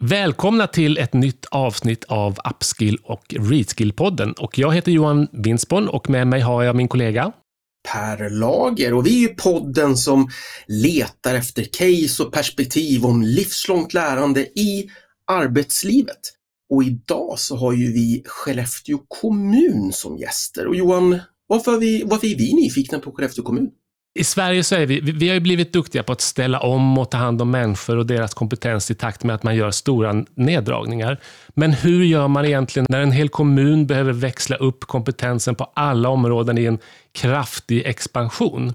Välkomna till ett nytt avsnitt av Upskill och Readskill-podden. Och jag heter Johan Winsborn och med mig har jag min kollega Per Lager och vi är ju podden som letar efter case och perspektiv om livslångt lärande i arbetslivet. Och idag så har ju vi Skellefteå kommun som gäster. Och Johan, varför är vi, varför är vi nyfikna på Skellefteå kommun? I Sverige så är vi, vi har ju blivit duktiga på att ställa om och ta hand om människor och deras kompetens i takt med att man gör stora neddragningar. Men hur gör man egentligen när en hel kommun behöver växla upp kompetensen på alla områden i en kraftig expansion?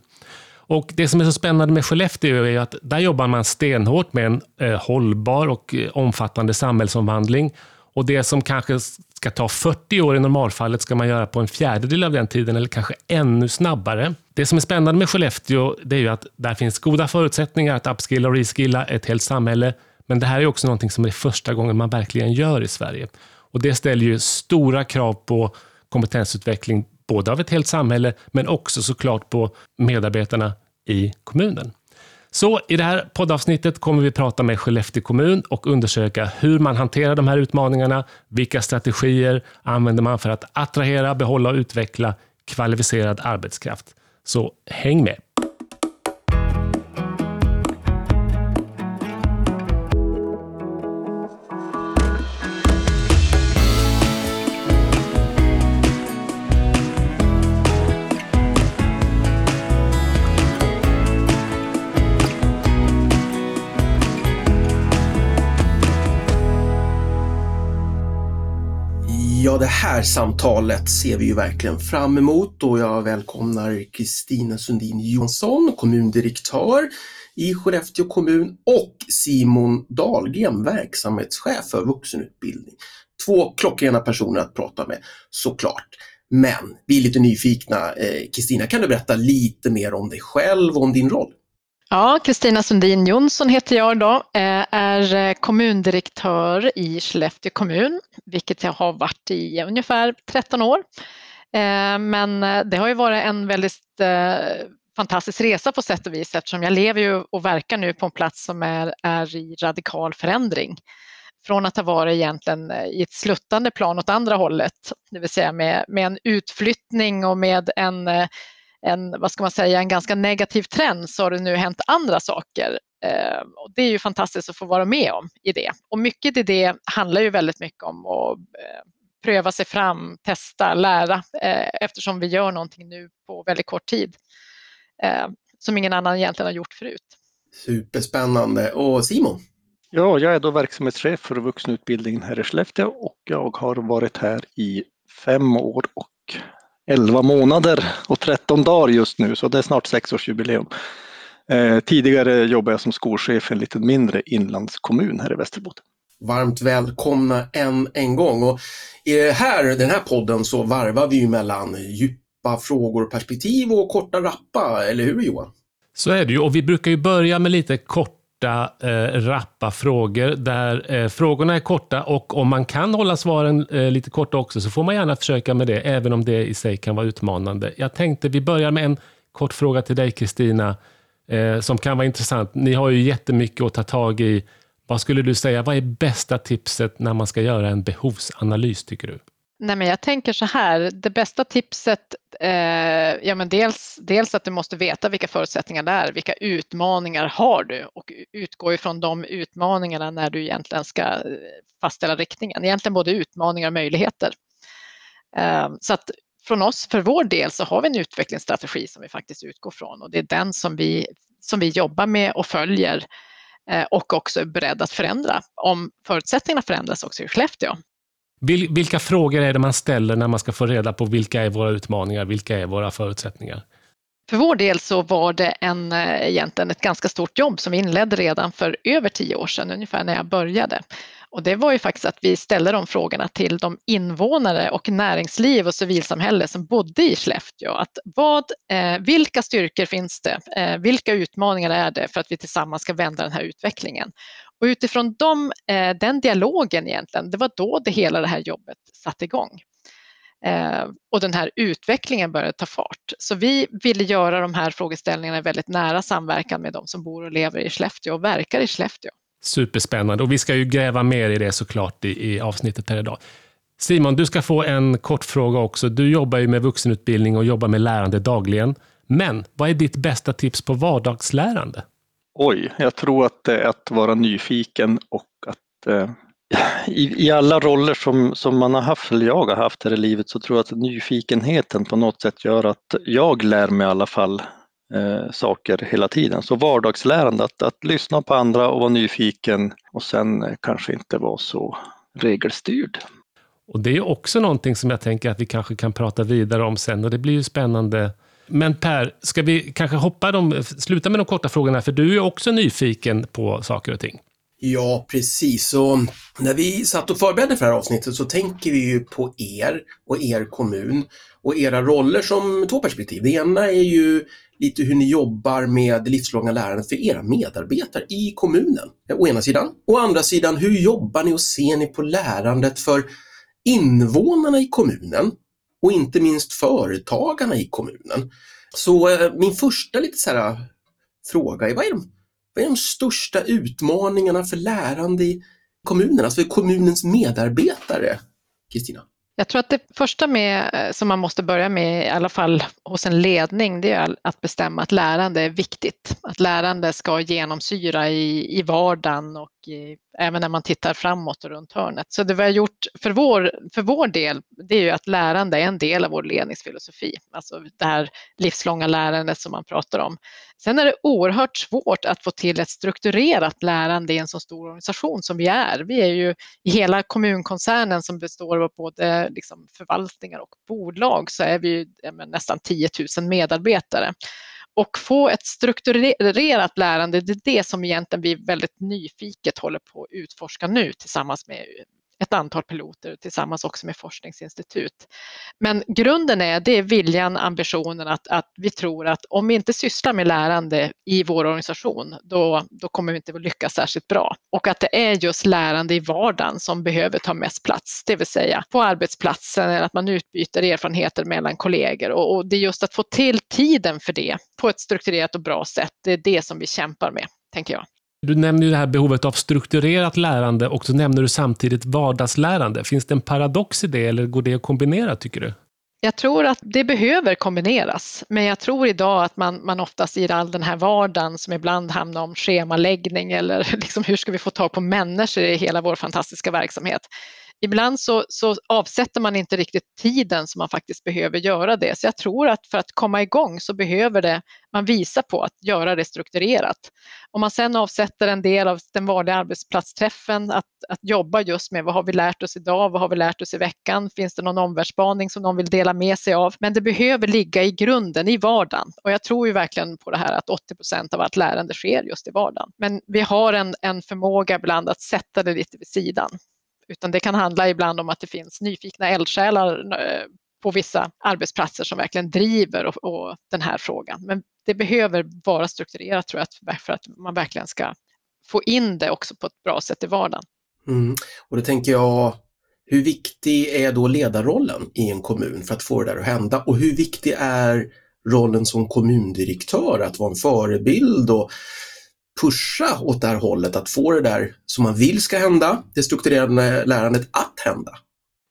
Och Det som är så spännande med Skellefteå är att där jobbar man stenhårt med en eh, hållbar och eh, omfattande samhällsomvandling. Och det som kanske ska ta 40 år i normalfallet ska man göra på en fjärdedel av den tiden eller kanske ännu snabbare. Det som är spännande med Skellefteå det är ju att där finns goda förutsättningar att upskilla och reskilla ett helt samhälle. Men det här är också någonting som är första gången man verkligen gör i Sverige. Och Det ställer ju stora krav på kompetensutveckling, både av ett helt samhälle, men också såklart på medarbetarna i kommunen. Så i det här poddavsnittet kommer vi prata med Skellefteå kommun och undersöka hur man hanterar de här utmaningarna. Vilka strategier använder man för att attrahera, behålla och utveckla kvalificerad arbetskraft? Så häng med! Här samtalet ser vi ju verkligen fram emot och jag välkomnar Kristina Sundin Johansson, kommundirektör i Skellefteå kommun och Simon Dahlgren, verksamhetschef för vuxenutbildning. Två klockrena personer att prata med såklart. Men vi är lite nyfikna. Eh, Kristina, kan du berätta lite mer om dig själv och om din roll? Ja, Kristina Sundin Jonsson heter jag då, eh, är eh, kommundirektör i Skellefteå kommun, vilket jag har varit i ungefär 13 år. Eh, men det har ju varit en väldigt fantastisk resa på sätt och vis eftersom jag lever ju och verkar nu på en plats som är, är i radikal förändring. Från att ha varit egentligen i ett sluttande plan åt andra hållet, det vill säga med, med en utflyttning och med en en, vad ska man säga, en ganska negativ trend så har det nu hänt andra saker. Eh, och det är ju fantastiskt att få vara med om i det. Och mycket i det handlar ju väldigt mycket om att eh, pröva sig fram, testa, lära eh, eftersom vi gör någonting nu på väldigt kort tid som ingen annan egentligen har gjort förut. Superspännande. Och Simon? Ja, jag är då verksamhetschef för vuxenutbildningen här i Skellefteå och jag har varit här i fem år och 11 månader och 13 dagar just nu, så det är snart sexårsjubileum. Eh, tidigare jobbade jag som skolchef i en lite mindre inlandskommun här i Västerbotten. Varmt välkomna än en gång. Och I det här, den här podden så varvar vi ju mellan djupa frågor och perspektiv och korta rappa, eller hur Johan? Så är det ju och vi brukar ju börja med lite kort korta, eh, rappa frågor där eh, frågorna är korta och om man kan hålla svaren eh, lite korta också så får man gärna försöka med det, även om det i sig kan vara utmanande. Jag tänkte vi börjar med en kort fråga till dig Kristina, eh, som kan vara intressant. Ni har ju jättemycket att ta tag i. Vad skulle du säga, vad är bästa tipset när man ska göra en behovsanalys tycker du? Nej, men jag tänker så här, det bästa tipset, eh, ja men dels, dels att du måste veta vilka förutsättningar det är, vilka utmaningar har du och utgå ifrån de utmaningarna när du egentligen ska eh, fastställa riktningen. Egentligen både utmaningar och möjligheter. Eh, så att från oss, för vår del, så har vi en utvecklingsstrategi som vi faktiskt utgår från och det är den som vi, som vi jobbar med och följer eh, och också är beredda att förändra om förutsättningarna förändras också i Skellefteå. Vilka frågor är det man ställer när man ska få reda på vilka är våra utmaningar, vilka är våra förutsättningar? För vår del så var det en, eh, egentligen ett ganska stort jobb som vi inledde redan för över tio år sedan, ungefär när jag började. Och det var ju faktiskt att vi ställde de frågorna till de invånare och näringsliv och civilsamhälle som bodde i Skellefteå. Att vad, eh, vilka styrkor finns det? Eh, vilka utmaningar är det för att vi tillsammans ska vända den här utvecklingen? Och utifrån dem, eh, den dialogen egentligen, det var då det hela det här jobbet satte igång. Eh, och den här utvecklingen började ta fart. Så vi ville göra de här frågeställningarna i väldigt nära samverkan med de som bor och lever i Skellefteå och verkar i Skellefteå. Superspännande och vi ska ju gräva mer i det såklart i, i avsnittet här idag. Simon, du ska få en kort fråga också. Du jobbar ju med vuxenutbildning och jobbar med lärande dagligen. Men vad är ditt bästa tips på vardagslärande? Oj, jag tror att det är att vara nyfiken och att eh, i, i, alla roller som, som man har haft, eller jag har haft här i livet, så tror jag att nyfikenheten på något sätt gör att jag lär mig i alla fall eh, saker hela tiden. Så vardagslärande, att, att lyssna på andra och vara nyfiken och sen eh, kanske inte vara så regelstyrd. Och det är också någonting som jag tänker att vi kanske kan prata vidare om sen och det blir ju spännande. Men Per, ska vi kanske hoppa de, sluta med de korta frågorna, för du är också nyfiken på saker och ting. Ja, precis. Så när vi satt och förberedde för det här avsnittet så tänker vi ju på er och er kommun och era roller som två perspektiv. Det ena är ju lite hur ni jobbar med det livslånga lärandet för era medarbetare i kommunen, å ena sidan. Å andra sidan, hur jobbar ni och ser ni på lärandet för invånarna i kommunen och inte minst företagarna i kommunen. Så eh, min första lite så här, eh, fråga är vad, är de, vad är de största utmaningarna för lärande i kommunen, alltså för kommunens medarbetare? Kristina? Jag tror att det första med, eh, som man måste börja med, i alla fall hos en ledning, det är att bestämma att lärande är viktigt. Att lärande ska genomsyra i, i vardagen och i, även när man tittar framåt och runt hörnet. Så det vi har gjort för vår, för vår del, det är ju att lärande är en del av vår ledningsfilosofi, alltså det här livslånga lärandet som man pratar om. Sen är det oerhört svårt att få till ett strukturerat lärande i en så stor organisation som vi är. Vi är ju i hela kommunkoncernen som består av både liksom förvaltningar och bolag så är vi nästan 10 000 medarbetare. Och få ett strukturerat lärande, det är det som egentligen vi väldigt nyfiket håller på att utforska nu tillsammans med ett antal piloter tillsammans också med forskningsinstitut. Men grunden är, det är viljan, ambitionen att, att vi tror att om vi inte sysslar med lärande i vår organisation, då, då kommer vi inte att lyckas särskilt bra. Och att det är just lärande i vardagen som behöver ta mest plats, det vill säga på arbetsplatsen, eller att man utbyter erfarenheter mellan kollegor. Och, och det är just att få till tiden för det på ett strukturerat och bra sätt, det är det som vi kämpar med, tänker jag. Du nämner ju det här behovet av strukturerat lärande och så nämner du samtidigt vardagslärande. Finns det en paradox i det eller går det att kombinera tycker du? Jag tror att det behöver kombineras, men jag tror idag att man, man oftast i all den här vardagen som ibland handlar om schemaläggning eller liksom hur ska vi få tag på människor i hela vår fantastiska verksamhet ibland så, så, avsätter man inte riktigt tiden som man faktiskt behöver göra det. Så jag tror att för att komma igång så behöver det, man visa på att göra det strukturerat. Om man sen avsätter en del av den vanliga arbetsplatsträffen att, att jobba just med vad har vi lärt oss idag, vad har vi lärt oss i veckan, finns det någon omvärldsspaning som någon vill dela med sig av? Men det behöver ligga i grunden, i vardagen. Och jag tror ju verkligen på det här att 80 procent av allt lärande sker just i vardagen. Men vi har en, en förmåga ibland att sätta det lite vid sidan utan det kan handla ibland om att det finns nyfikna eldsjälar eh, på vissa arbetsplatser som verkligen driver och, och den här frågan. Men det behöver vara strukturerat tror jag för att man verkligen ska få in det också på ett bra sätt i vardagen. Mm. Och då tänker jag, hur viktig är då ledarrollen i en kommun för att få det där att hända? Och hur viktig är rollen som kommundirektör, att vara en förebild och pusha åt det här hållet, att få det där som man vill ska hända, det strukturerade lärandet att hända?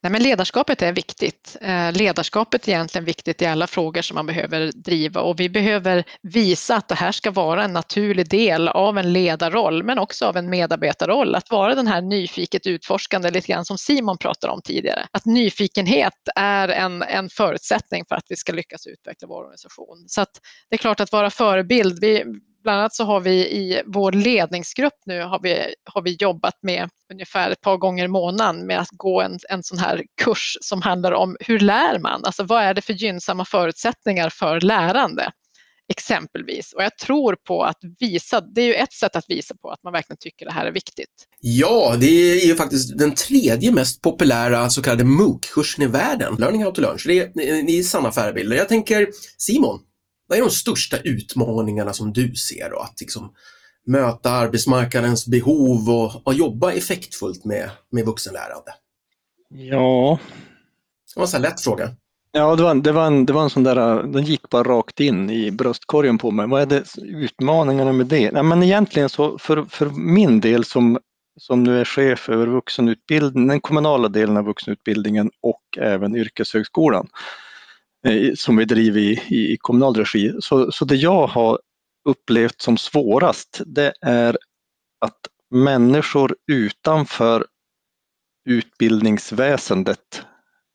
Nej, men ledarskapet är viktigt. Eh, ledarskapet är egentligen viktigt i alla frågor som man behöver driva och vi behöver visa att det här ska vara en naturlig del av en ledarroll men också av en medarbetarroll. Att vara den här nyfiket utforskande, lite grann som Simon pratade om tidigare. Att nyfikenhet är en, en förutsättning för att vi ska lyckas utveckla vår organisation. Så att det är klart att vara förebild. Vi, Bland annat så har vi i vår ledningsgrupp nu har vi, har vi jobbat med ungefär ett par gånger i månaden med att gå en, en sån här kurs som handlar om hur lär man? Alltså vad är det för gynnsamma förutsättningar för lärande? Exempelvis. Och jag tror på att visa, det är ju ett sätt att visa på att man verkligen tycker det här är viktigt. Ja, det är ju faktiskt den tredje mest populära så kallade MOOC-kursen i världen, Learning How to Learn. Så det är, det är sanna förebilder. Jag tänker Simon, vad är de största utmaningarna som du ser då? Att liksom möta arbetsmarknadens behov och, och jobba effektfullt med, med vuxenlärande? Ja. Det var en sån lätt fråga. Ja, det var, det, var en, det var en sån där, den gick bara rakt in i bröstkorgen på mig. Vad är det utmaningarna med det? Nej, men egentligen så för, för min del som, som nu är chef över vuxenutbildning, den kommunala delen av vuxenutbildningen och även yrkeshögskolan Eh, som vi driver i, i, kommunal regi. Så, så det jag har upplevt som svårast, det är att människor utanför utbildningsväsendet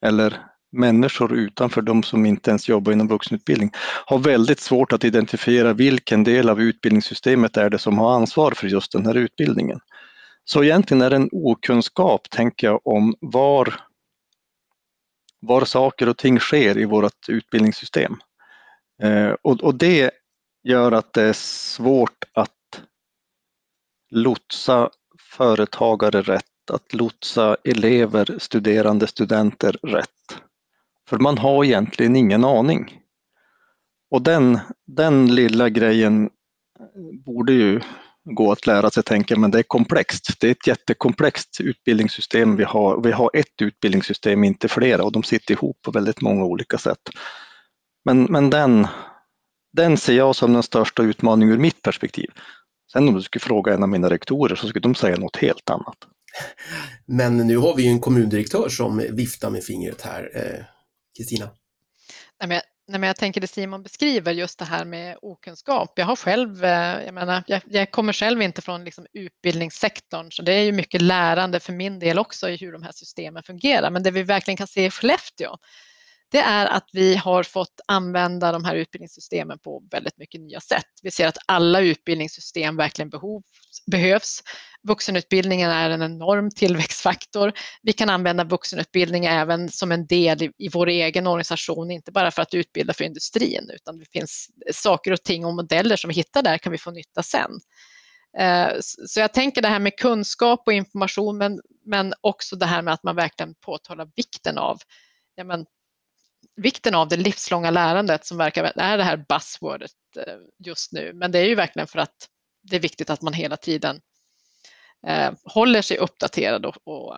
eller människor utanför de som inte ens jobbar inom vuxenutbildning har väldigt svårt att identifiera vilken del av utbildningssystemet är det som har ansvar för just den här utbildningen. Så egentligen är det en okunskap, tänker jag, om var, var saker och ting sker i vårt utbildningssystem. Eh, och, och det gör att det är svårt att lotsa företagare rätt, att lotsa elever, studerande, studenter rätt. För man har egentligen ingen aning. Och den, den lilla grejen borde ju gå att lära sig tänka, men det är komplext. Det är ett jättekomplext utbildningssystem vi har. Vi har ett utbildningssystem, inte flera, och de sitter ihop på väldigt många olika sätt. Men, men den, den ser jag som den största utmaningen ur mitt perspektiv. Sen om du skulle fråga en av mina rektorer så skulle de säga något helt annat. Men nu har vi ju en kommundirektör som viftar med fingret här. Eh, Kristina? Men, nej, men jag tänker det Simon beskriver, just det här med okunskap. Jag har själv, eh, jag menar, jag, jag kommer själv inte från liksom utbildningssektorn, så det är ju mycket lärande för min del också i hur de här systemen fungerar. Men det vi verkligen kan se i Skellefteå, det är att vi har fått använda de här utbildningssystemen på väldigt mycket nya sätt. Vi ser att alla utbildningssystem verkligen behov, behövs. Vuxenutbildningen är en enorm tillväxtfaktor. Vi kan använda vuxenutbildning även som en del i, i vår egen organisation, inte bara för att utbilda för industrin, utan det finns saker och ting och modeller som vi hittar där kan vi få nytta sen. Eh, så jag tänker det här med kunskap och information, men, men också det här med att man verkligen påtalar vikten av ja, men, vikten av det livslånga lärandet som verkar är det här buzzwordet eh, just nu. Men det är ju verkligen för att det är viktigt att man hela tiden eh, håller sig uppdaterad och, och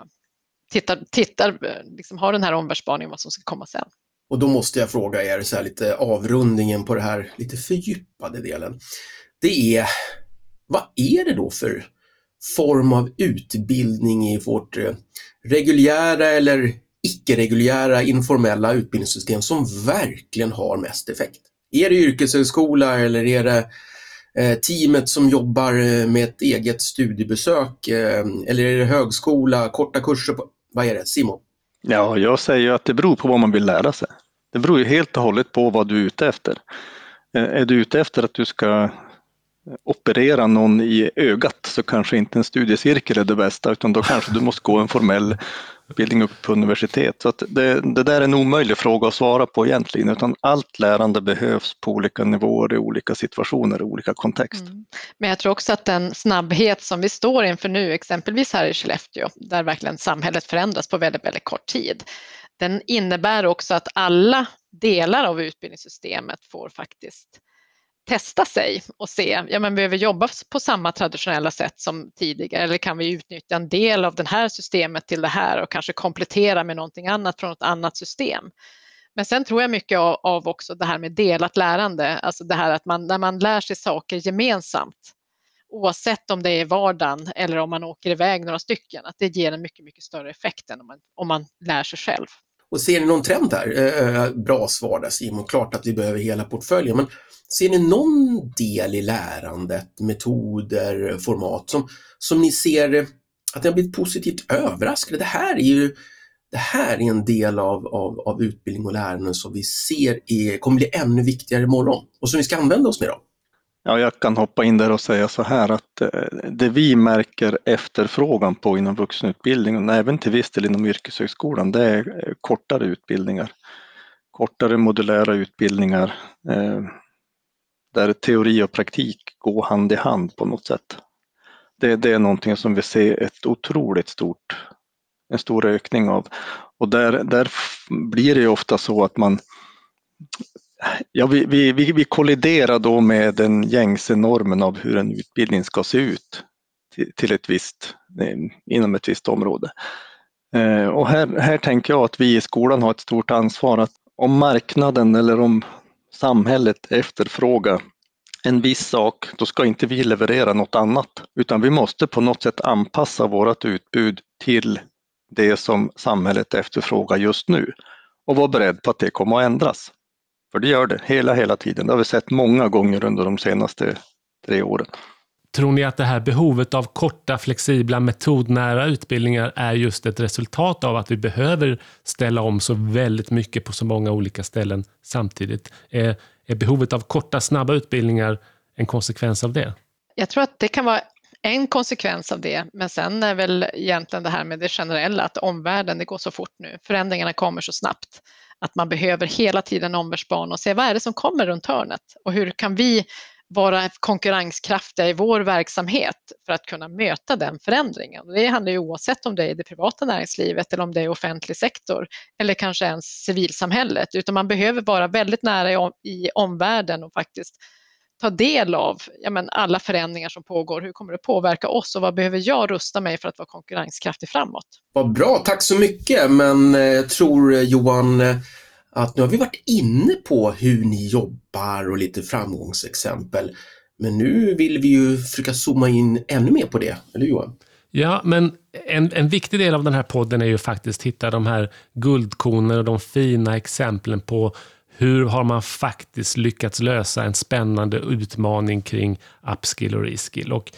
tittar, tittar eh, liksom har den här omvärldsspaningen vad som ska komma sen. Och då måste jag fråga er så här lite avrundningen på det här lite fördjupade delen. Det är, vad är det då för form av utbildning i vårt eh, reguljära eller icke-reguljära informella utbildningssystem som verkligen har mest effekt? Är det yrkeshögskola eller är det eh, teamet som jobbar eh, med ett eget studiebesök eh, eller är det högskola, korta kurser? På, vad är det? Simon? Ja, jag säger att det beror på vad man vill lära sig. Det beror ju helt och hållet på vad du är ute efter. Är du ute efter att du ska operera någon i ögat så kanske inte en studiecirkel är det bästa utan då kanske du måste gå en formell utbildning upp på universitet. Så det, det, där är en omöjlig fråga att svara på egentligen, utan allt lärande behövs på olika nivåer, i olika situationer, i olika kontext. Mm. Men jag tror också att den snabbhet som vi står inför nu, exempelvis här i Skellefteå, där verkligen samhället förändras på väldigt, väldigt kort tid, den innebär också att alla delar av utbildningssystemet får faktiskt testa sig och se, ja men behöver vi jobba på samma traditionella sätt som tidigare eller kan vi utnyttja en del av det här systemet till det här och kanske komplettera med någonting annat från ett annat system. Men sen tror jag mycket av, av också det här med delat lärande, alltså det här att man, när man lär sig saker gemensamt, oavsett om det är vardagen eller om man åker iväg några stycken, att det ger en mycket, mycket större effekt än om man, om man lär sig själv. Och ser ni någon trend här? Eh, eh, bra svar där Simon, klart att vi behöver hela portföljen, men Ser ni någon del i lärandet, metoder, format som, som ni ser att ni har blivit positivt överraskade? Det här är ju det här är en del av, av, av utbildning och lärande som vi ser är, kommer bli ännu viktigare imorgon och som vi ska använda oss med. Då. Ja, jag kan hoppa in där och säga så här att eh, det vi märker efterfrågan på inom vuxenutbildningen, även till viss del inom yrkeshögskolan, det är eh, kortare utbildningar. Kortare modulära utbildningar eh, där teori och praktik går hand i hand på något sätt. Det, det är någonting som vi ser ett otroligt stort, en stor ökning av. Och där, där blir det ju ofta så att man Ja, vi, vi, vi kolliderar då med den gängse normen av hur en utbildning ska se ut till, till ett visst, eh, inom ett visst område. Eh, och här, här tänker jag att vi i skolan har ett stort ansvar att om marknaden eller om samhället efterfrågar en viss sak, då ska inte vi leverera något annat, utan vi måste på något sätt anpassa vårt utbud till det som samhället efterfrågar just nu och vara beredd på att det kommer att ändras. För det gör det hela, hela tiden. Det har vi sett många gånger under de senaste tre åren. Tror ni att det här behovet av korta, flexibla, metodnära utbildningar är just ett resultat av att vi behöver ställa om så väldigt mycket på så många olika ställen samtidigt? Är, är behovet av korta, snabba utbildningar en konsekvens av det? Jag tror att det kan vara en konsekvens av det, men sen är väl egentligen det här med det generella, att omvärlden, det går så fort nu, förändringarna kommer så snabbt, att man behöver hela tiden omvärldsbana och se vad är det som kommer runt hörnet och hur kan vi vara konkurrenskraftiga i vår verksamhet för att kunna möta den förändringen. Det handlar ju oavsett om det är i det privata näringslivet eller om det är offentlig sektor eller kanske ens civilsamhället, utan man behöver vara väldigt nära i omvärlden och faktiskt ta del av ja, men alla förändringar som pågår. Hur kommer det påverka oss och vad behöver jag rusta mig för att vara konkurrenskraftig framåt? Vad bra, tack så mycket. Men eh, jag tror eh, Johan eh, att nu har vi varit inne på hur ni jobbar och lite framgångsexempel. Men nu vill vi ju försöka zooma in ännu mer på det, eller Johan? Ja, men en, en viktig del av den här podden är ju faktiskt att hitta de här guldkornen och de fina exemplen på hur har man faktiskt lyckats lösa en spännande utmaning kring upskill och reskill. Och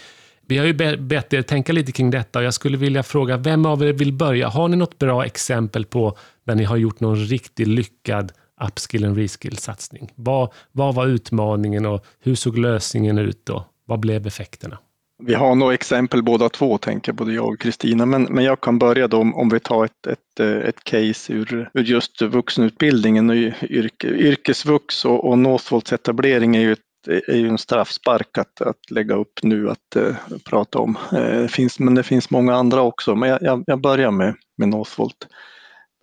vi har ju bett er tänka lite kring detta och jag skulle vilja fråga, vem av er vill börja? Har ni något bra exempel på när ni har gjort någon riktigt lyckad upskill och reskill-satsning? Vad, vad var utmaningen och hur såg lösningen ut då? Vad blev effekterna? Vi har några exempel båda två, tänker både jag och Kristina, men, men jag kan börja då om, om vi tar ett, ett, ett case ur, ur just vuxenutbildningen och yrke, yrkesvux och, och Northvolts etablering är ju, ett, är ju en straffspark att, att lägga upp nu att uh, prata om. Uh, finns, men det finns många andra också, men jag, jag, jag börjar med, med Northvolt.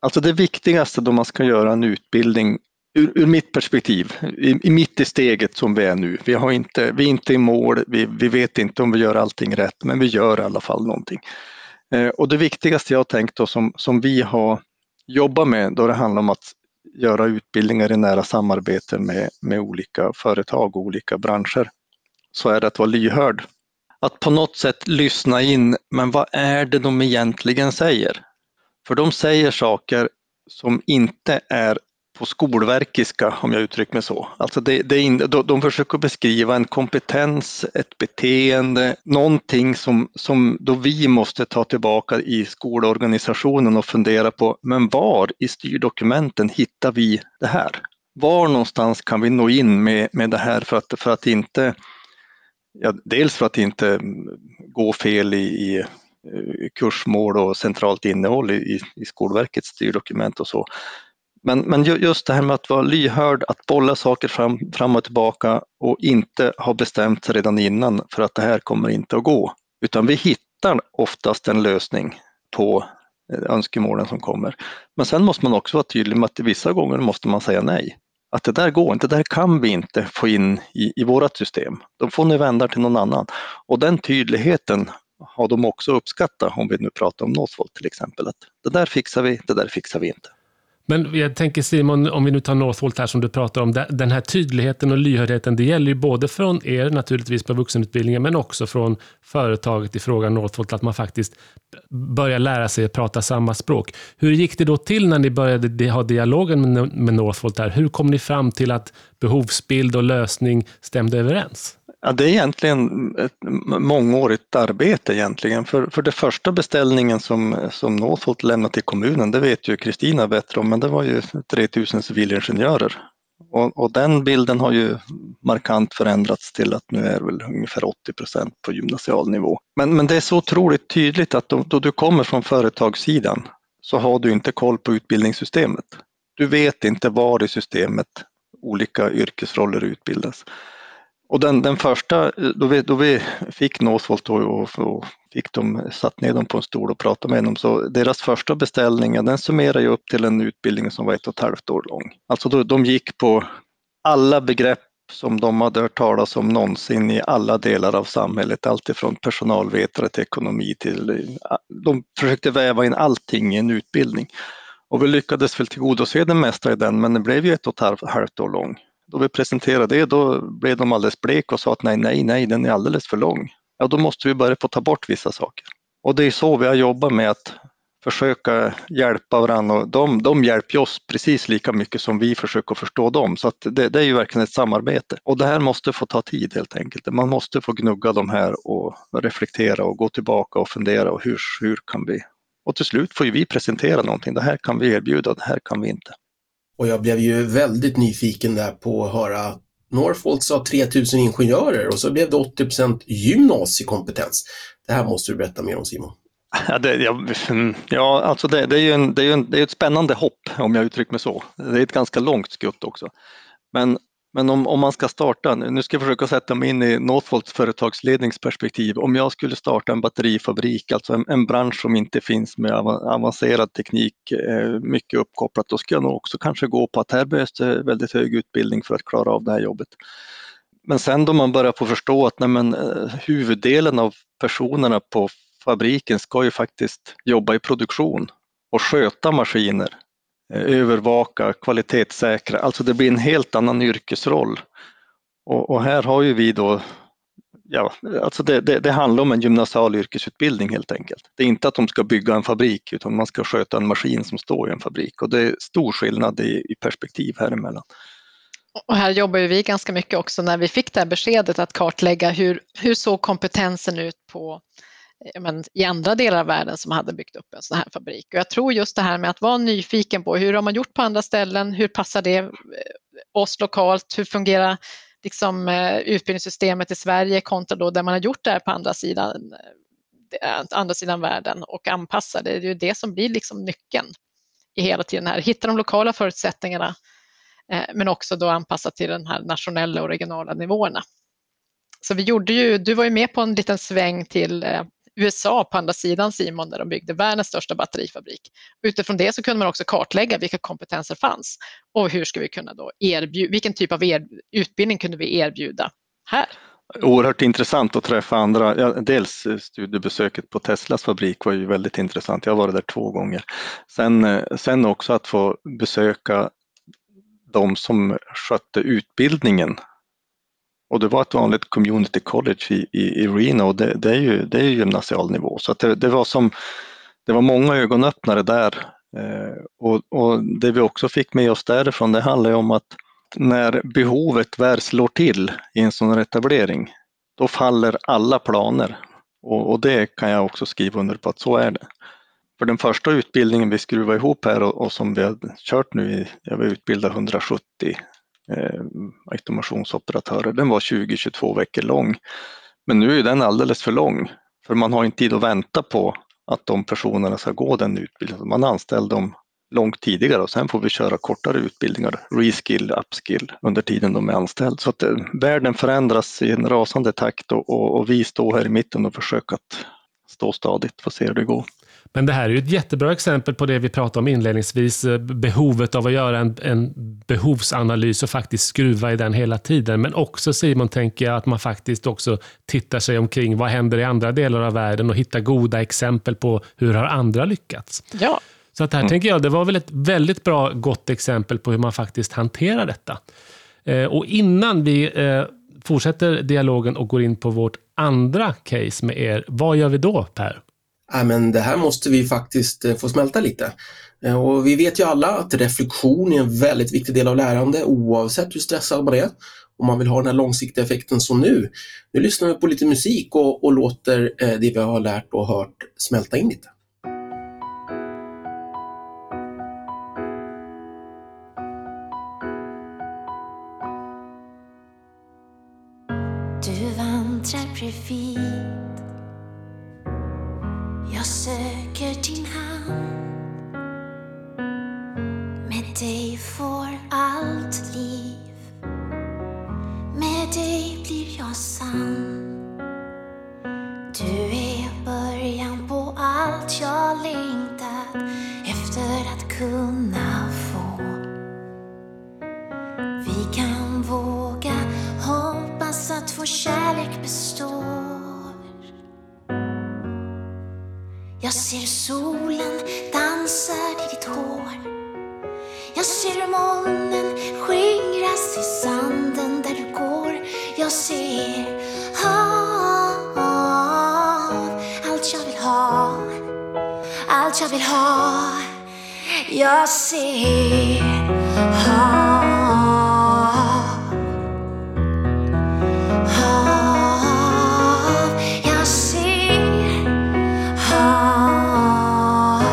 Alltså det viktigaste då man ska göra en utbildning ur, ur mitt perspektiv, i, i mitt i steget som vi är nu. Vi, har inte, vi är inte i mål, vi, vi vet inte om vi gör allting rätt, men vi gör i alla fall någonting. Eh, och det viktigaste jag har tänkt då som, som vi har jobbat med då det handlar om att göra utbildningar i nära samarbete med, med olika företag och olika branscher, så är det att vara lyhörd. Att på något sätt lyssna in, men vad är det de egentligen säger? För de säger saker som inte är på skolverkiska, om jag uttrycker mig så. Alltså det, det in, de, de försöker beskriva en kompetens, ett beteende, någonting som, som då vi måste ta tillbaka i skolorganisationen och fundera på, men var i styrdokumenten hittar vi det här? Var någonstans kan vi nå in med, med det här för att, för att inte, ja, dels för att inte gå fel i, i eh, kursmål och centralt innehåll i, i Skolverkets styrdokument och så. Men, men just det här med att vara lyhörd, att bolla saker fram, fram och tillbaka och inte ha bestämt sig redan innan för att det här kommer inte att gå. Utan vi hittar oftast en lösning på eh, önskemålen som kommer. Men sen måste man också vara tydlig med att vissa gånger måste man säga nej. Att det där går inte, det där kan vi inte få in i, i vårt system. Då får ni vända till någon annan. Och den tydligheten har de också uppskattat, om vi nu pratar om Northvolt till exempel. Att det där fixar vi, det där fixar vi inte. Men jag tänker Simon, om vi nu tar Northvolt här som du pratar om, den här tydligheten och lyhördheten, det gäller ju både från er naturligtvis på vuxenutbildningen, men också från företaget i fråga Northvolt, att man faktiskt börjar lära sig att prata samma språk. Hur gick det då till när ni började ha dialogen med Northvolt här? Hur kom ni fram till att behovsbild och lösning stämde överens? Ja, det är egentligen ett mångårigt arbete egentligen. För, för det första beställningen som, som Northvolt lämnade till kommunen, det vet ju Kristina bättre om, men det var ju 3000 civilingenjörer. Och, och, den bilden har ju markant förändrats till att nu är väl ungefär 80 procent på gymnasial nivå. Men, men det är så otroligt tydligt att då, då du kommer från företagssidan så har du inte koll på utbildningssystemet. Du vet inte var i systemet olika yrkesroller utbildas. Och den, den första, eh, då vi, då vi fick Northvolt och, och, och, fick dem, satt ner dem på en stol och pratade med dem, så deras första beställning, den summerar ju upp till en utbildning som var ett och ett halvt år lång. Alltså då, de gick på alla begrepp som de hade hört talas om någonsin i alla delar av samhället, alltifrån personalvetare till ekonomi till... Eh, de försökte väva in allting i en utbildning. Och vi lyckades väl tillgodose det mesta i den, men den blev ju ett och ett halvt år lång. Då vi presenterade det, då blev de alldeles blek och sa att nej, nej, nej, den är alldeles för lång. Ja, då måste vi börja få ta bort vissa saker. Och det är så vi har jobbat med att försöka hjälpa varandra och de, de hjälper oss precis lika mycket som vi försöker förstå dem. Så det, det, är ju verkligen ett samarbete och det här måste få ta tid helt enkelt. Man måste få gnugga de här och reflektera och gå tillbaka och fundera och hur, hur kan vi? Och till slut får ju vi presentera någonting. Det här kan vi erbjuda, det här kan vi inte. Och jag blev ju väldigt nyfiken där på att höra Northvolt sa 3000 ingenjörer och så blev det 80% gymnasiekompetens. Det här måste du berätta mer om Simon. Ja, det, ja, mm, ja alltså det, det, är ju en, det, är en, det är ett spännande hopp om jag uttrycker mig så. Det är ett ganska långt skutt också. Men, men om, om man ska starta, nu ska jag försöka sätta mig in i Northvolts företagsledningsperspektiv. Om jag skulle starta en batterifabrik, alltså en, en bransch som inte finns med avancerad teknik, eh, mycket uppkopplat, då ska jag nog också kanske gå på att här behövs det väldigt hög utbildning för att klara av det här jobbet. Men sen då man börjar få förstå att nej men, eh, huvuddelen av personerna på fabriken ska ju faktiskt jobba i produktion och sköta maskiner, övervaka, kvalitetssäkra, alltså det blir en helt annan yrkesroll. Och, och här har ju vi då, ja, alltså det, det, det, handlar om en gymnasial yrkesutbildning helt enkelt. Det är inte att de ska bygga en fabrik utan man ska sköta en maskin som står i en fabrik och det är stor skillnad i, i perspektiv här emellan. Och här jobbar ju vi ganska mycket också när vi fick det här beskedet att kartlägga hur, hur såg kompetensen ut på Eh, men, i andra delar av världen som hade byggt upp en sån här fabrik. Och jag tror just det här med att vara nyfiken på hur har man gjort på andra ställen, hur passar det eh, oss lokalt, hur fungerar liksom, eh, utbildningssystemet i Sverige kontra då där man har gjort det här på andra sidan, andra sidan världen och anpassa det. Det är ju det som blir liksom nyckeln i hela tiden här. Hitta de lokala förutsättningarna men också då anpassa till de här nationella och regionala nivåerna. Så vi gjorde ju, du var ju med på en liten sväng till USA på andra sidan Simon där de byggde världens största batterifabrik. Utifrån det så kunde man också kartlägga vilka kompetenser fanns och hur ska vi kunna då erbjuda, vilken typ av utbildning kunde vi erbjuda här? Oerhört intressant att träffa andra. Ja, dels eh, studiebesöket på Teslas fabrik var ju väldigt intressant. Jag har varit där två gånger. Sen, eh, sen också att få besöka de som skötte utbildningen och det var ett vanligt community college i, i, i Reno och det, det, är ju, det är ju gymnasial nivå. Så det, det, var som, det var många ögonöppnare där. Eh, och, och, det vi också fick med oss därifrån, det handlar om att när behovet väl slår till i en sån här etablering, då faller alla planer. Och, och, det kan jag också skriva under på att så är det. För den första utbildningen vi skruvade ihop här och, och som vi har kört nu, i, jag vill utbilda 170 eh, automationsoperatörer. Den var 20-22 veckor lång. Men nu är den alldeles för lång, för man har inte tid att vänta på att de personerna ska gå den utbildningen. Man anställde dem långt tidigare och sen får vi köra kortare utbildningar, reskill, upskill under tiden de är anställda. Så att eh, världen förändras i en rasande takt och, och, och vi står här i mitten och försöker att stå stadigt, och se hur det går. Men det här är ju ett jättebra exempel på det vi pratade om inledningsvis, eh, behovet av att göra en, en behovsanalys och faktiskt skruva i den hela tiden. Men också Simon, tänker jag, att man faktiskt också tittar sig omkring, vad händer i andra delar av världen och hittar goda exempel på hur har andra lyckats. Ja. Så att här mm. tänker jag, det var väl ett väldigt bra, gott exempel på hur man faktiskt hanterar detta. Eh, och innan vi eh, fortsätter dialogen och går in på vårt andra case med er, vad gör vi då Per? Äh, men det här måste vi faktiskt eh, få smälta lite. Eh, och vi vet ju alla att reflektion är en väldigt viktig del av lärande oavsett hur stressad man är. Om man vill ha den här långsiktiga effekten som nu. Nu lyssnar vi på lite musik och, och låter eh, det vi har lärt och hört smälta in lite. Allt jag vill ha. Jag ser hav, hav. Jag ser hav.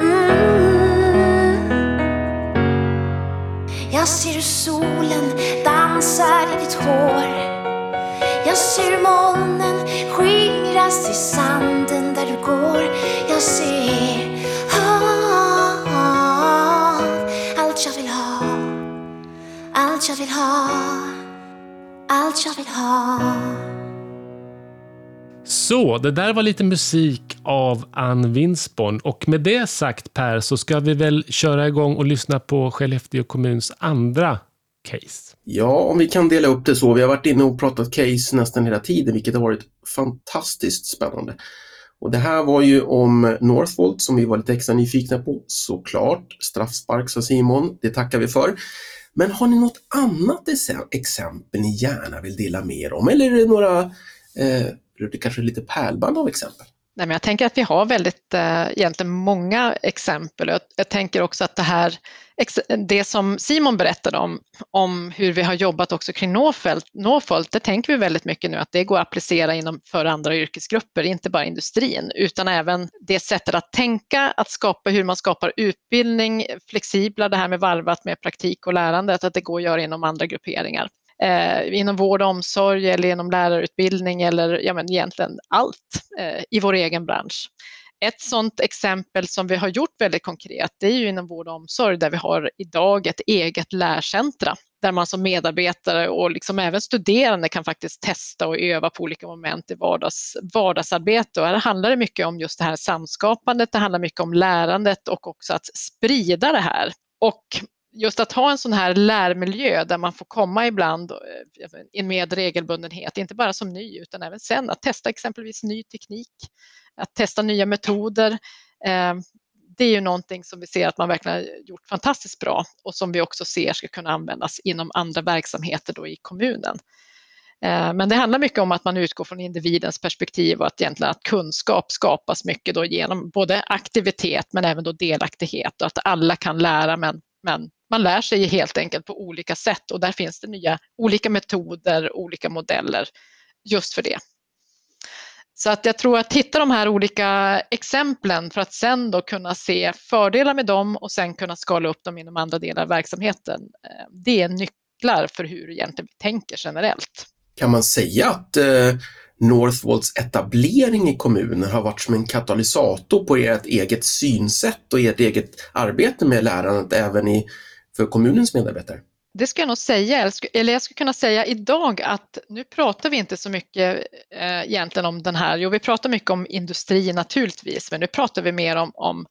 Mm. Jag ser hur solen dansar i ditt hår. Jag ser hur molnen skingras i sand. Allt jag vill ha, allt jag vill ha. Så, det där var lite musik av Ann Winsborn. Och med det sagt Per, så ska vi väl köra igång och lyssna på Skellefteå kommuns andra case. Ja, om vi kan dela upp det så. Vi har varit inne och pratat case nästan hela tiden, vilket har varit fantastiskt spännande. Och det här var ju om Northvolt som vi var lite extra nyfikna på. Såklart, straffspark sa Simon, det tackar vi för. Men har ni något annat exempel ni gärna vill dela med er om? Eller är det några, eh, det kanske lite pärlband av exempel? Nej, men jag tänker att vi har väldigt eh, egentligen många exempel. Jag, jag tänker också att det här, det som Simon berättade om, om hur vi har jobbat också kring Norfolk, Norfolk, det tänker vi väldigt mycket nu att det går att applicera inom för andra yrkesgrupper, inte bara industrin, utan även det sättet att tänka, att skapa hur man skapar utbildning, flexibla, det här med varvat med praktik och lärande, att det går att göra inom andra grupperingar eh, inom vård och omsorg eller inom lärarutbildning eller ja, men egentligen allt eh, i vår egen bransch. Ett sådant exempel som vi har gjort väldigt konkret, det är ju inom vård och omsorg där vi har idag ett eget lärcentra där man som medarbetare och liksom även studerande kan faktiskt testa och öva på olika moment i vardags, vardagsarbete. Och här handlar det mycket om just det här samskapandet, det handlar mycket om lärandet och också att sprida det här. Och just att ha en sån här lärmiljö där man får komma ibland eh, med regelbundenhet, inte bara som ny utan även sen att testa exempelvis ny teknik, att testa nya metoder. Eh, det är ju någonting som vi ser att man verkligen har gjort fantastiskt bra och som vi också ser ska kunna användas inom andra verksamheter då i kommunen. Eh, men det handlar mycket om att man utgår från individens perspektiv och att egentligen att kunskap skapas mycket då genom både aktivitet men även då delaktighet och att alla kan lära men, men man lär sig helt enkelt på olika sätt och där finns det nya olika metoder, olika modeller just för det. Så att jag tror att hitta de här olika exemplen för att sen då kunna se fördelar med dem och sen kunna skala upp dem inom andra delar av verksamheten. Eh, det är nycklar för hur egentligen vi tänker generellt. Kan man säga att eh, Northvolts etablering i kommunen har varit som en katalysator på ert eget synsätt och ert eget arbete med lärandet även i, för kommunens medarbetare? Det ska jag nog säga, eller jag skulle kunna säga idag att nu pratar vi inte så mycket eh, egentligen om den här, jo vi pratar mycket om industri naturligtvis, men nu pratar vi mer om, om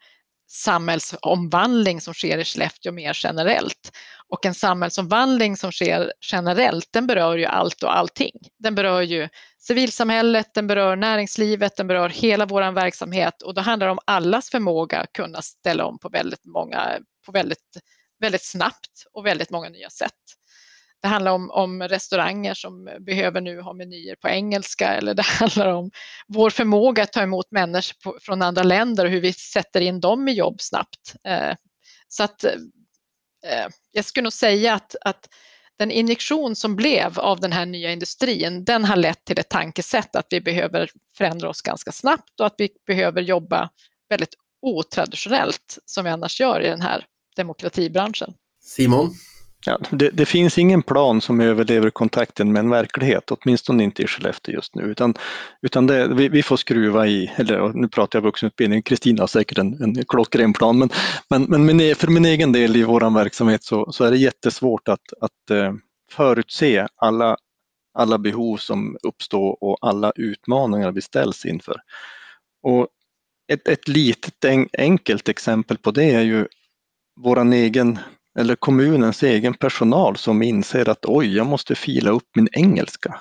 samhällsomvandling som sker i Skellefteå mer generellt. Och en samhällsomvandling som sker generellt, den berör ju allt och allting. Den berör ju civilsamhället, den berör näringslivet, den berör hela vår verksamhet och då handlar det om allas förmåga att kunna ställa om på väldigt många, på väldigt, väldigt snabbt och väldigt många nya sätt. Det handlar om, om restauranger som behöver nu ha menyer på engelska eller det handlar om vår förmåga att ta emot människor på, från andra länder och hur vi sätter in dem i jobb snabbt. Eh, så att eh, jag skulle nog säga att, att den injektion som blev av den här nya industrin, den har lett till ett tankesätt att vi behöver förändra oss ganska snabbt och att vi behöver jobba väldigt otraditionellt som vi annars gör i den här demokratibranschen. Simon? Ja, det, det finns ingen plan som överlever kontakten med en verklighet, åtminstone inte i Skellefteå just nu, utan, utan det, vi, vi får skruva i, eller nu pratar jag vuxenutbildning, Kristina har säkert en, en klockren plan, men, men, men min, för min egen del i vår verksamhet så, så är det jättesvårt att, att uh, förutse alla, alla behov som uppstår och alla utmaningar vi ställs inför. Och ett, ett litet en, enkelt exempel på det är ju våran egen eller kommunens egen personal som inser att oj, jag måste fila upp min engelska.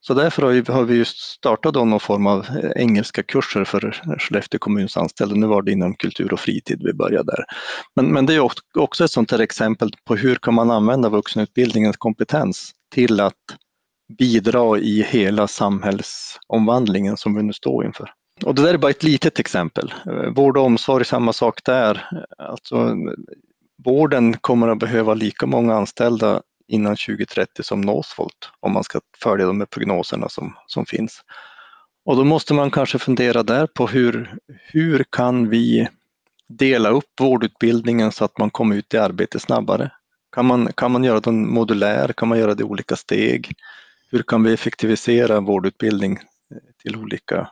Så därför har vi, har vi just startat någon form av eh, engelska kurser för Skellefteå kommuns anställda. Nu var det inom kultur och fritid vi började där. Men, men det är också ett sånt här exempel på hur kan man använda vuxenutbildningens kompetens till att bidra i hela samhällsomvandlingen som vi nu står inför. Och det där är bara ett litet exempel. Eh, vård och omsorg, samma sak där. Alltså, vården kommer att behöva lika många anställda innan 2030 som Northvolt om man ska följa de här prognoserna som, som finns. Och då måste man kanske fundera där på hur, hur kan vi dela upp vårdutbildningen så att man kommer ut i arbete snabbare? Kan man, kan man göra den modulär? Kan man göra det i olika steg? Hur kan vi effektivisera vårdutbildning till olika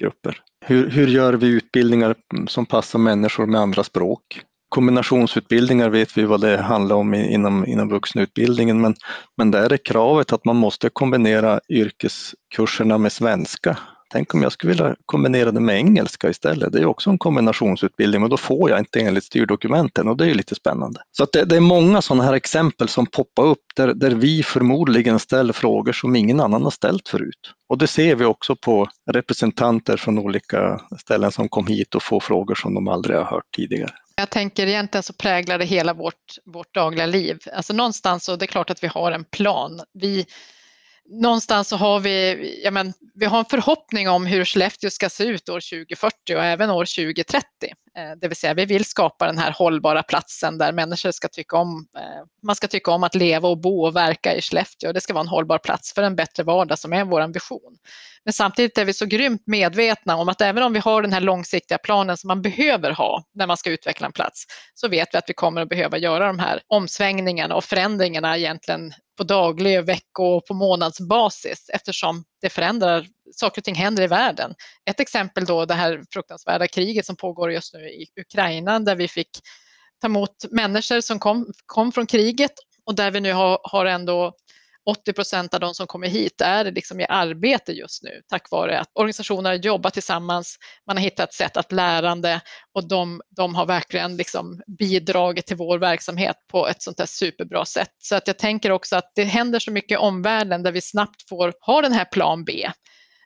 grupper? Hur, hur gör vi utbildningar som passar människor med andra språk? Kombinationsutbildningar vet vi vad det handlar om inom, inom vuxenutbildningen, men, men där är kravet att man måste kombinera yrkeskurserna med svenska. Tänk om jag skulle vilja kombinera det med engelska istället. Det är också en kombinationsutbildning, men då får jag inte enligt styrdokumenten och det är ju lite spännande. Så att det, det är många sådana här exempel som poppar upp där, där vi förmodligen ställer frågor som ingen annan har ställt förut. Och det ser vi också på representanter från olika ställen som kom hit och får frågor som de aldrig har hört tidigare. Jag tänker egentligen så präglar det hela vårt, vårt dagliga liv. Alltså någonstans så det är klart att vi har en plan. Vi, någonstans så har vi, ja men, vi har en förhoppning om hur Skellefteå ska se ut år 2040 och även år 2030. Eh, det vill säga vi vill skapa den här hållbara platsen där människor ska tycka om, eh, man ska tycka om att leva och bo och verka i Skellefteå. Det ska vara en hållbar plats för en bättre vardag som är vår vision. Men samtidigt är vi så grymt medvetna om att även om vi har den här långsiktiga planen som man behöver ha när man ska utveckla en plats, så vet vi att vi kommer att behöva göra de här omsvängningarna och förändringarna egentligen på daglig, vecko och på månadsbasis eftersom det förändrar, saker och ting händer i världen. Ett exempel då det här fruktansvärda kriget som pågår just nu i Ukraina där vi fick ta emot människor som kom, kom från kriget och där vi nu har, har ändå 80 procent av de som kommer hit är liksom i arbete just nu tack vare att organisationer jobbar tillsammans. Man har hittat sätt att lärande och de, de har verkligen liksom bidragit till vår verksamhet på ett sånt här superbra sätt. Så att jag tänker också att det händer så mycket i omvärlden där vi snabbt får ha den här plan B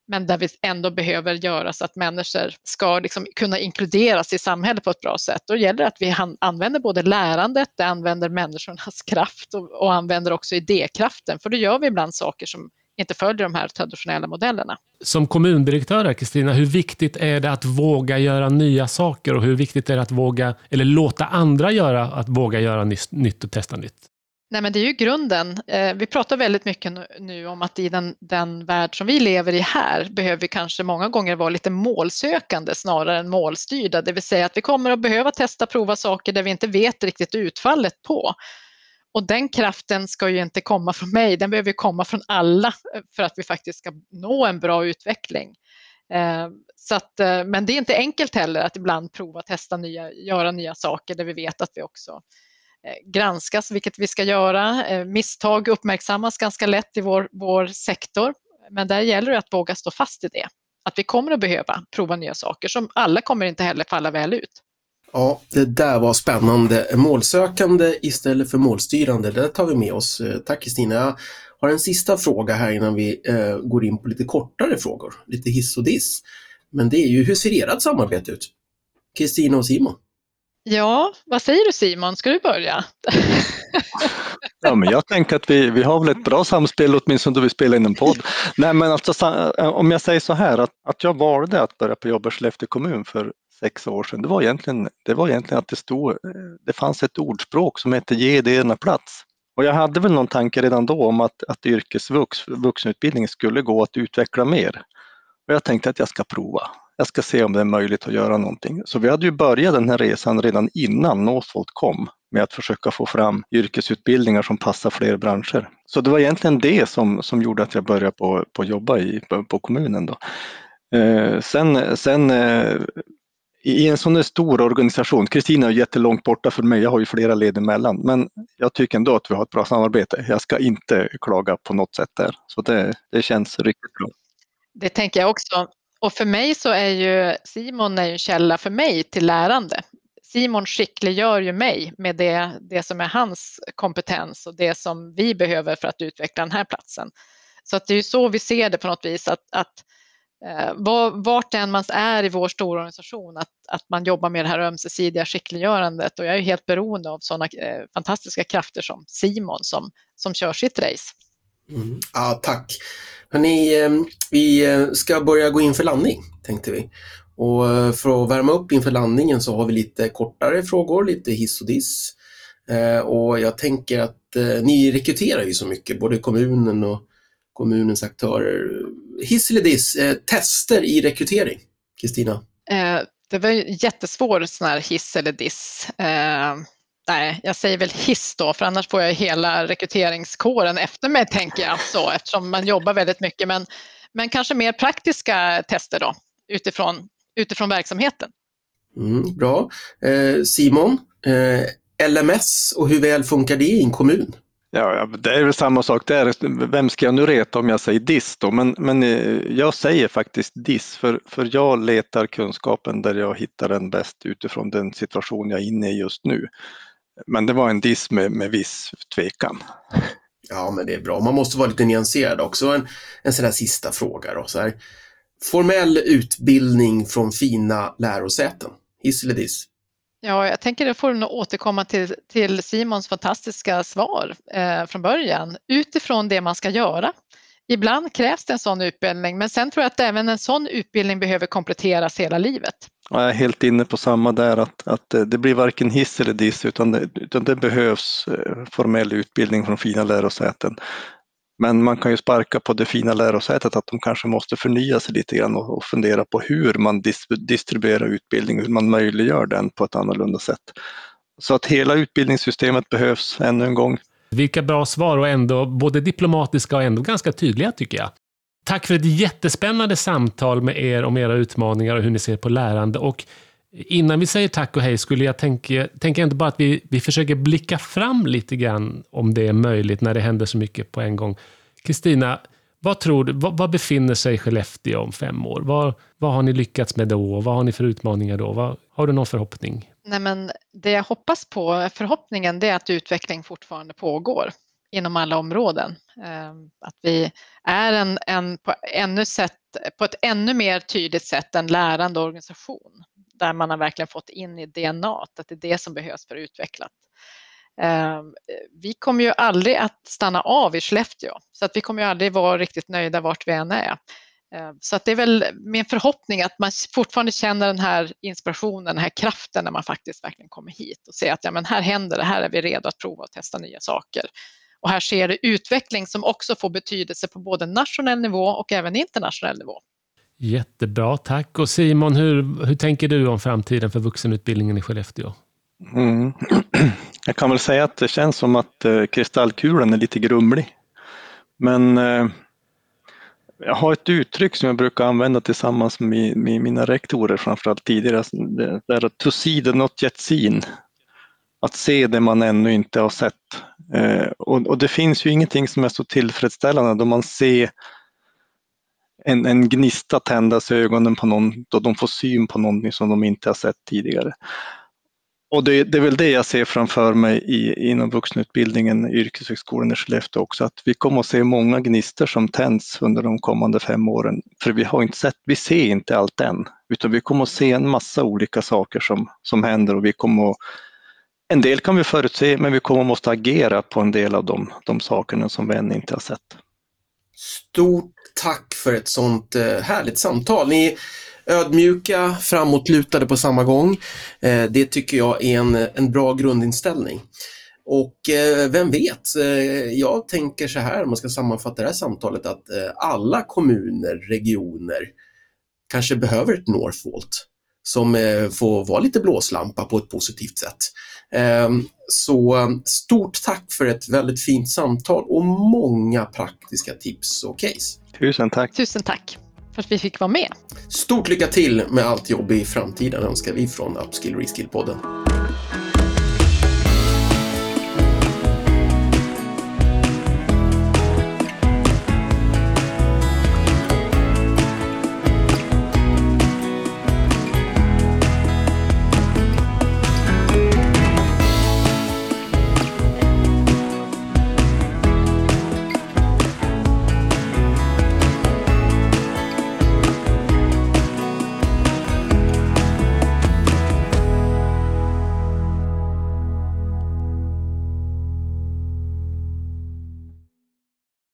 men där vi ändå behöver göra så att människor ska liksom kunna inkluderas i samhället på ett bra sätt. Då gäller det att vi använder både lärandet, det använder människornas kraft och, och använder också idékraften, för då gör vi ibland saker som inte följer de här traditionella modellerna. Som kommundirektör, Kristina, hur viktigt är det att våga göra nya saker och hur viktigt är det att våga, eller låta andra göra, att våga göra nytt och testa nytt? Nej, men det är ju grunden. Eh, vi pratar väldigt mycket nu om att i den, den värld som vi lever i här behöver vi kanske många gånger vara lite målsökande snarare än målstyrda. Det vill säga att vi kommer att behöva testa, prova saker där vi inte vet riktigt utfallet på. Och den kraften ska ju inte komma från mig, den behöver komma från alla eh, för att vi faktiskt ska nå en bra utveckling. Eh, så att, men det är inte enkelt heller att ibland prova, testa, nya, göra nya saker där vi vet att vi också Eh, granskas, vilket vi ska göra. Eh, misstag uppmärksammas ganska lätt i vår, vår sektor, men där gäller det att våga stå fast i det. Att vi kommer att behöva prova nya saker som alla kommer inte heller falla väl ut. Ja, det där var spännande. Målsökande istället för målstyrande, det tar vi med oss. Eh, tack Kristina. Jag har en sista fråga här innan vi eh, går in på lite kortare frågor, lite hiss och diss. Men det är ju, hur ser ert samarbete ut? Kristina och Simon? Ja, vad säger du Simon, ska du börja? Ja, men jag tänker att vi, vi har väl ett bra samspel åtminstone då vi spelar in en podd. Nej, men alltså, eh, om jag säger så här att, att jag valde att börja på jobba i Skellefteå kommun för sex år sedan, det var egentligen, det var egentligen att det stod, eh, det fanns ett ordspråk som hette ge idéerna plats. Och jag hade väl någon tanke redan då om att, att yrkesvux, vuxenutbildning skulle gå att utveckla mer. Och jag tänkte att jag ska prova jag ska se om det är möjligt att göra någonting. Så vi hade ju börjat den här resan redan innan Northvolt kom med att försöka få fram yrkesutbildningar som passar fler branscher. Så det var egentligen det som, som gjorde att jag började på, på jobba i, på, på kommunen. Då. Eh, sen sen eh, i en sån här stor organisation, Kristina är jättelångt borta för mig, jag har ju flera led emellan, men jag tycker ändå att vi har ett bra samarbete. Jag ska inte klaga på något sätt där, så det, det känns riktigt bra. Det tänker jag också. Och för mig så är ju Simon är en källa för mig till lärande. Simon skickliggör ju mig med det, det som är hans kompetens och det som vi behöver för att utveckla den här platsen. Så att det är ju så vi ser det på något vis att, att eh, vart än man är i vår stora organisation, att, att man jobbar med det här ömsesidiga skickliggörandet och jag är helt beroende av sådana eh, fantastiska krafter som Simon som, som kör sitt race. Mm. Ja, tack. Hörrni, eh, vi eh, ska börja gå in för landning, tänkte vi. Och eh, för att värma upp inför landningen så har vi lite kortare frågor, lite hiss och diss. Och jag tänker att ni rekryterar ju så mycket, både kommunen och kommunens aktörer. Hiss eller diss, tester i rekrytering? Kristina? Det var en jättesvår sån här hiss eller diss. Nej, jag säger väl hiss då, för annars får jag hela rekryteringskåren efter mig, tänker jag, så, eftersom man jobbar väldigt mycket. Men, men kanske mer praktiska tester då, utifrån, utifrån verksamheten. Mm, bra. Eh, Simon, eh, LMS och hur väl funkar det i en kommun? Ja, det är väl samma sak där. Vem ska jag nu reta om jag säger DIS då? Men, men eh, jag säger faktiskt DIS för, för jag letar kunskapen där jag hittar den bäst utifrån den situation jag är inne i just nu. Men det var en diss med, med viss tvekan. Ja, men det är bra. Man måste vara lite nyanserad också. En, en sån här sista fråga då. Så här. Formell utbildning från fina lärosäten. Hiss eller diss? Ja, jag tänker det får du nog återkomma till, till Simons fantastiska svar eh, från början. Utifrån det man ska göra. Ibland krävs det en sån utbildning, men sen tror jag att även en sån utbildning behöver kompletteras hela livet. Jag är helt inne på samma där, att, att det blir varken hiss eller diss, utan det, utan det behövs eh, formell utbildning från fina lärosäten. Men man kan ju sparka på det fina lärosätet att de kanske måste förnya sig lite grann och, och fundera på hur man dis, distribuerar utbildning, hur man möjliggör den på ett annorlunda sätt. Så att hela utbildningssystemet behövs ännu en gång. Vilka bra svar och ändå både diplomatiska och ändå ganska tydliga tycker jag. Tack för ett jättespännande samtal med er om era utmaningar och hur ni ser på lärande. Och innan vi säger tack och hej skulle jag tänka, tänka inte bara att vi, vi försöker blicka fram lite grann om det är möjligt när det händer så mycket på en gång. Kristina, vad tror du, vad, vad, befinner sig Skellefteå om fem år? Vad, vad har ni lyckats med då? Vad har ni för utmaningar då? Vad, har du någon förhoppning? Nej, men det jag hoppas på, förhoppningen, det är att utveckling fortfarande pågår inom alla områden. Ehm, att vi är en, en på, ännu sätt, på ett ännu mer tydligt sätt en lärande organisation där man har verkligen fått in i DNA att det är det som behövs för att utveckla. Ehm, vi kommer ju aldrig att stanna av i Skellefteå så att vi kommer ju aldrig vara riktigt nöjda vart vi än är. Ehm, så att det är väl min förhoppning att man fortfarande känner den här inspirationen, den här kraften när man faktiskt verkligen kommer hit och ser att ja, men här händer det, här är vi redo att prova och testa nya saker. Och här sker det utveckling som också får betydelse på både nationell nivå och även internationell nivå. Jättebra, tack. Och Simon, hur, hur tänker du om framtiden för vuxenutbildningen i Skellefteå? Mm. Jag kan väl säga att det känns som att eh, kristallkulan är lite grumlig. Men eh, jag har ett uttryck som jag brukar använda tillsammans med, med mina rektorer framförallt tidigare. Det är to see the not yet seen. Att se det man ännu inte har sett. Eh, och, och, det finns ju ingenting som är så tillfredsställande då man ser en, en gnista tändas i ögonen på någon då de får syn på någonting som de inte har sett tidigare. Och det, det, är väl det jag ser framför mig i, inom vuxenutbildningen, yrkeshögskolan i Skellefteå också, att vi kommer att se många gnistor som tänds under de kommande fem åren. För vi har inte sett, vi ser inte allt än, utan vi kommer att se en massa olika saker som, som händer och vi kommer att, en del kan vi förutse, men vi kommer att måste agera på en del av de, de sakerna som vi ännu inte har sett. Stort tack för ett sånt eh, härligt samtal. Ni ödmjuka, framåtlutade på samma gång. Eh, det tycker jag är en, en bra grundinställning. Och eh, vem vet, jag tänker så här om man ska sammanfatta det här samtalet att alla kommuner, regioner kanske behöver ett Northvolt som får vara lite blåslampa på ett positivt sätt. Så stort tack för ett väldigt fint samtal och många praktiska tips och case. Tusen tack. Tusen tack för att vi fick vara med. Stort lycka till med allt jobb i framtiden önskar vi från Upskill Reskill-podden.